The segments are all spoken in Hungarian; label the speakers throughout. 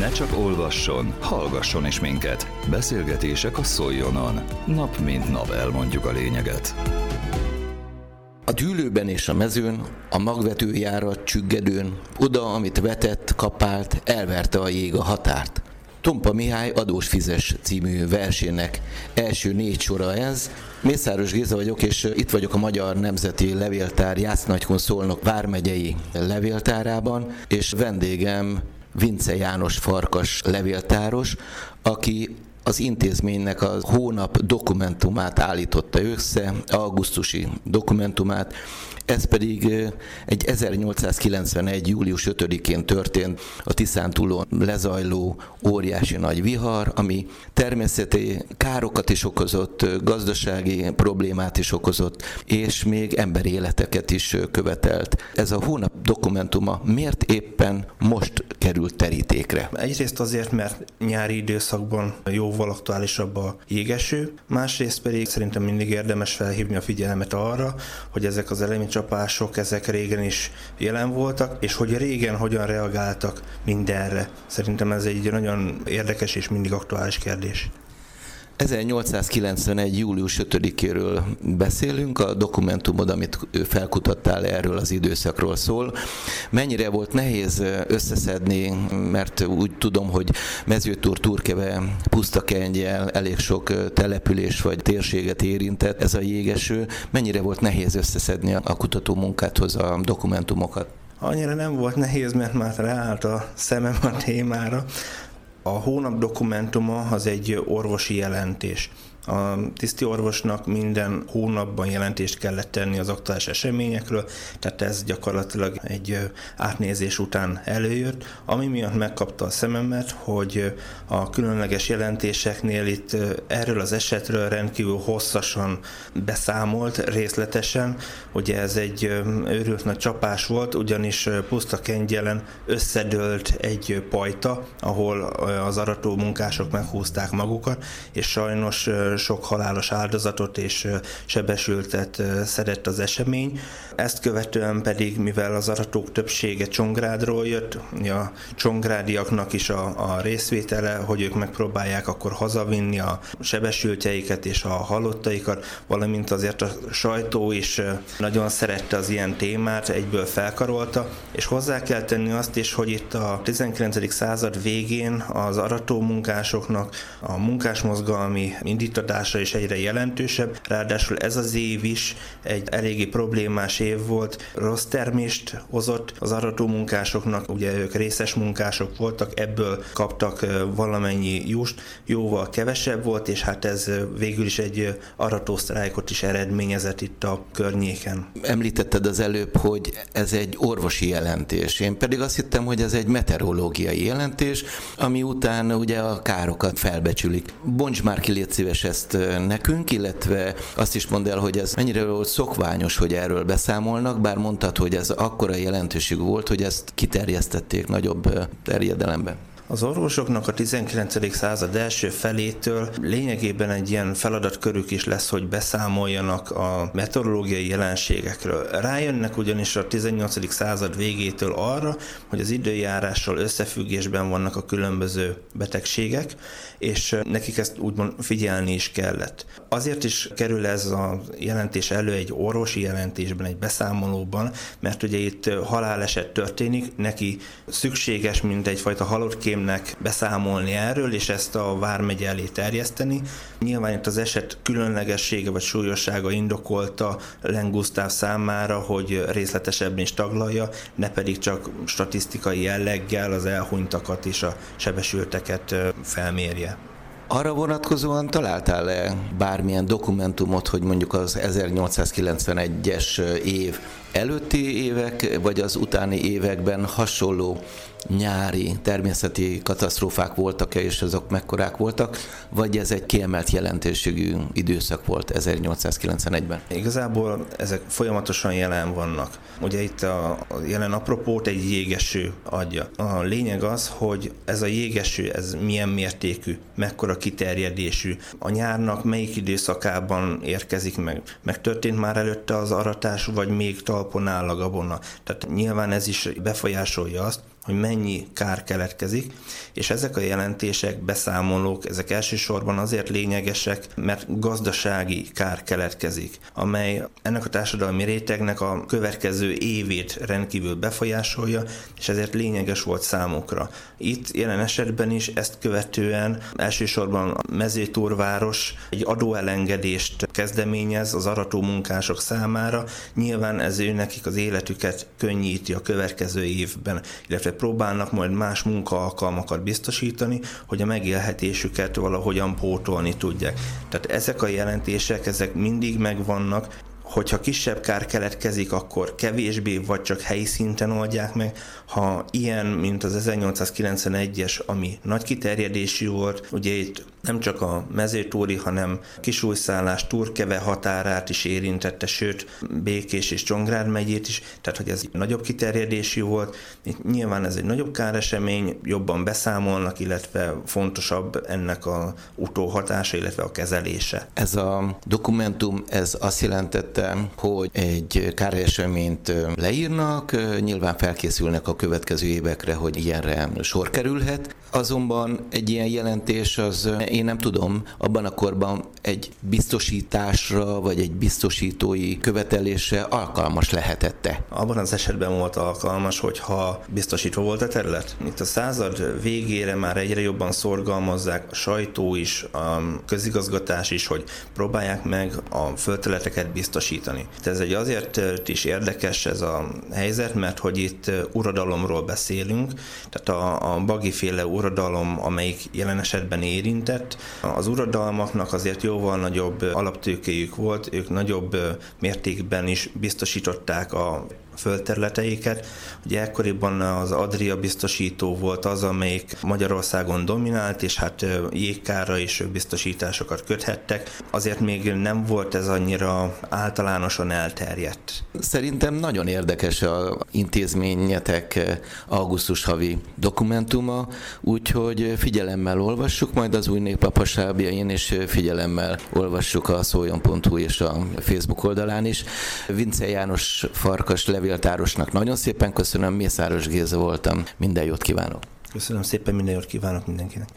Speaker 1: Ne csak olvasson, hallgasson is minket. Beszélgetések a Szoljonon. Nap mint nap elmondjuk a lényeget.
Speaker 2: A dűlőben és a mezőn, a magvetőjárat csüggedőn, oda, amit vetett, kapált, elverte a jég a határt. Tompa Mihály Adós Fizes című versének első négy sora ez. Mészáros Géza vagyok, és itt vagyok a Magyar Nemzeti Levéltár Jásznagyhon Szolnok vármegyei levéltárában, és vendégem Vince János Farkas levéltáros, aki az intézménynek a hónap dokumentumát állította össze, augusztusi dokumentumát, ez pedig egy 1891. július 5-én történt a Tiszántúlon lezajló óriási nagy vihar, ami természeti károkat is okozott, gazdasági problémát is okozott, és még emberi életeket is követelt. Ez a hónap dokumentuma miért éppen most került terítékre?
Speaker 3: Egyrészt azért, mert nyári időszakban jóval aktuálisabb a jégeső, másrészt pedig szerintem mindig érdemes felhívni a figyelmet arra, hogy ezek az elemi csapások, ezek régen is jelen voltak, és hogy régen hogyan reagáltak mindenre. Szerintem ez egy nagyon érdekes és mindig aktuális kérdés.
Speaker 2: 1891. július 5-éről beszélünk, a dokumentumod, amit felkutattál erről az időszakról szól. Mennyire volt nehéz összeszedni, mert úgy tudom, hogy Mezőtúr, Turkeve, Pusztakengyel elég sok település vagy térséget érintett ez a jégeső. Mennyire volt nehéz összeszedni a kutató munkáthoz a dokumentumokat?
Speaker 3: Annyira nem volt nehéz, mert már ráállt a szemem a témára. A hónap dokumentuma az egy orvosi jelentés. A tiszti orvosnak minden hónapban jelentést kellett tenni az aktuális eseményekről, tehát ez gyakorlatilag egy átnézés után előjött, ami miatt megkapta a szememet, hogy a különleges jelentéseknél itt erről az esetről rendkívül hosszasan beszámolt részletesen. Ugye ez egy őrült nagy csapás volt, ugyanis puszta kengyelen összedőlt egy pajta, ahol az arató munkások meghúzták magukat, és sajnos sok halálos áldozatot és sebesültet szedett az esemény. Ezt követően pedig, mivel az aratók többsége Csongrádról jött, a csongrádiaknak is a, a részvétele, hogy ők megpróbálják akkor hazavinni a sebesültjeiket és a halottaikat, valamint azért a sajtó is nagyon szerette az ilyen témát, egyből felkarolta, és hozzá kell tenni azt is, hogy itt a 19. század végén az arató munkásoknak a munkásmozgalmi indítatás hatása is egyre jelentősebb, ráadásul ez az év is egy eléggé problémás év volt, rossz termést hozott az arató munkásoknak, ugye ők részes munkások voltak, ebből kaptak valamennyi just, jóval kevesebb volt, és hát ez végül is egy aratósztrájkot is eredményezett itt a környéken.
Speaker 2: Említetted az előbb, hogy ez egy orvosi jelentés. Én pedig azt hittem, hogy ez egy meteorológiai jelentés, ami után ugye a károkat felbecsülik. Bonts már ki, légy szíves ezt nekünk, illetve azt is mondd el, hogy ez mennyire volt szokványos, hogy erről beszámolnak, bár mondtad, hogy ez akkora jelentőség volt, hogy ezt kiterjesztették nagyobb terjedelemben.
Speaker 3: Az orvosoknak a 19. század első felétől lényegében egy ilyen feladatkörük is lesz, hogy beszámoljanak a meteorológiai jelenségekről. Rájönnek ugyanis a 18. század végétől arra, hogy az időjárással összefüggésben vannak a különböző betegségek, és nekik ezt úgymond figyelni is kellett. Azért is kerül ez a jelentés elő egy orvosi jelentésben, egy beszámolóban, mert ugye itt haláleset történik, neki szükséges, mint egyfajta halott kém filmnek beszámolni erről, és ezt a vármegye elé terjeszteni. Nyilván itt az eset különlegessége vagy súlyossága indokolta Len Gustav számára, hogy részletesebben is taglalja, ne pedig csak statisztikai jelleggel az elhunytakat és a sebesülteket felmérje.
Speaker 2: Arra vonatkozóan találtál-e bármilyen dokumentumot, hogy mondjuk az 1891-es év előtti évek, vagy az utáni években hasonló nyári természeti katasztrófák voltak-e, és azok mekkorák voltak, vagy ez egy kiemelt jelentőségű időszak volt 1891-ben?
Speaker 3: Igazából ezek folyamatosan jelen vannak. Ugye itt a jelen apropót egy jégeső adja. A lényeg az, hogy ez a jégeső, ez milyen mértékű, mekkora kiterjedésű, a nyárnak melyik időszakában érkezik meg, meg történt már előtte az aratás, vagy még talpon áll a gabona. Tehát nyilván ez is befolyásolja azt, hogy mennyi kár keletkezik, és ezek a jelentések, beszámolók, ezek elsősorban azért lényegesek, mert gazdasági kár keletkezik, amely ennek a társadalmi rétegnek a következő évét rendkívül befolyásolja, és ezért lényeges volt számukra. Itt jelen esetben is ezt követően elsősorban a mezőtúrváros egy adóelengedést kezdeményez az arató munkások számára. Nyilván ez ő nekik az életüket könnyíti a következő évben, illetve próbálnak majd más munkaalkalmakat biztosítani, hogy a megélhetésüket valahogyan pótolni tudják. Tehát ezek a jelentések, ezek mindig megvannak, hogyha kisebb kár keletkezik, akkor kevésbé vagy csak helyi szinten oldják meg. Ha ilyen, mint az 1891-es, ami nagy kiterjedésű volt, ugye itt nem csak a mezőtúri, hanem kisújszállás, Turkeve határát is érintette, sőt Békés és Csongrád megyét is, tehát hogy ez nagyobb kiterjedésű volt. Itt nyilván ez egy nagyobb káresemény, jobban beszámolnak, illetve fontosabb ennek a utóhatása, illetve a kezelése.
Speaker 2: Ez a dokumentum, ez azt jelentette, hogy egy káreseményt leírnak, nyilván felkészülnek a következő évekre, hogy ilyenre sor kerülhet, azonban egy ilyen jelentés az én nem tudom, abban a korban egy biztosításra, vagy egy biztosítói követelésre alkalmas lehetette.
Speaker 3: Abban az esetben volt alkalmas, hogyha biztosítva volt a terület. Itt a század végére már egyre jobban szorgalmazzák a sajtó is, a közigazgatás is, hogy próbálják meg a földterületeket biztosítani. Ez egy azért is érdekes ez a helyzet, mert hogy itt uradalomról beszélünk, tehát a, a bagiféle uradalom, amelyik jelen esetben érintett, lett. Az uradalmaknak azért jóval nagyobb alaptőkéjük volt, ők nagyobb mértékben is biztosították a földterületeiket. Ugye ekkoriban az Adria biztosító volt az, amelyik Magyarországon dominált, és hát jégkára is biztosításokat köthettek. Azért még nem volt ez annyira általánosan elterjedt.
Speaker 2: Szerintem nagyon érdekes a intézményetek augusztus havi dokumentuma, úgyhogy figyelemmel olvassuk majd az új népapasábjain, és figyelemmel olvassuk a szoljon.hu és a Facebook oldalán is. Vince János Farkas levél levéltárosnak nagyon szépen köszönöm, Mészáros Géza voltam, minden jót kívánok!
Speaker 3: Köszönöm szépen, minden jót kívánok mindenkinek!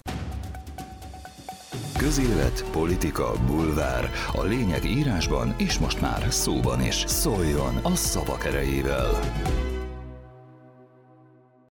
Speaker 1: Közélet, politika, bulvár. A lényeg írásban és most már szóban is. Szóljon a szavak erejével!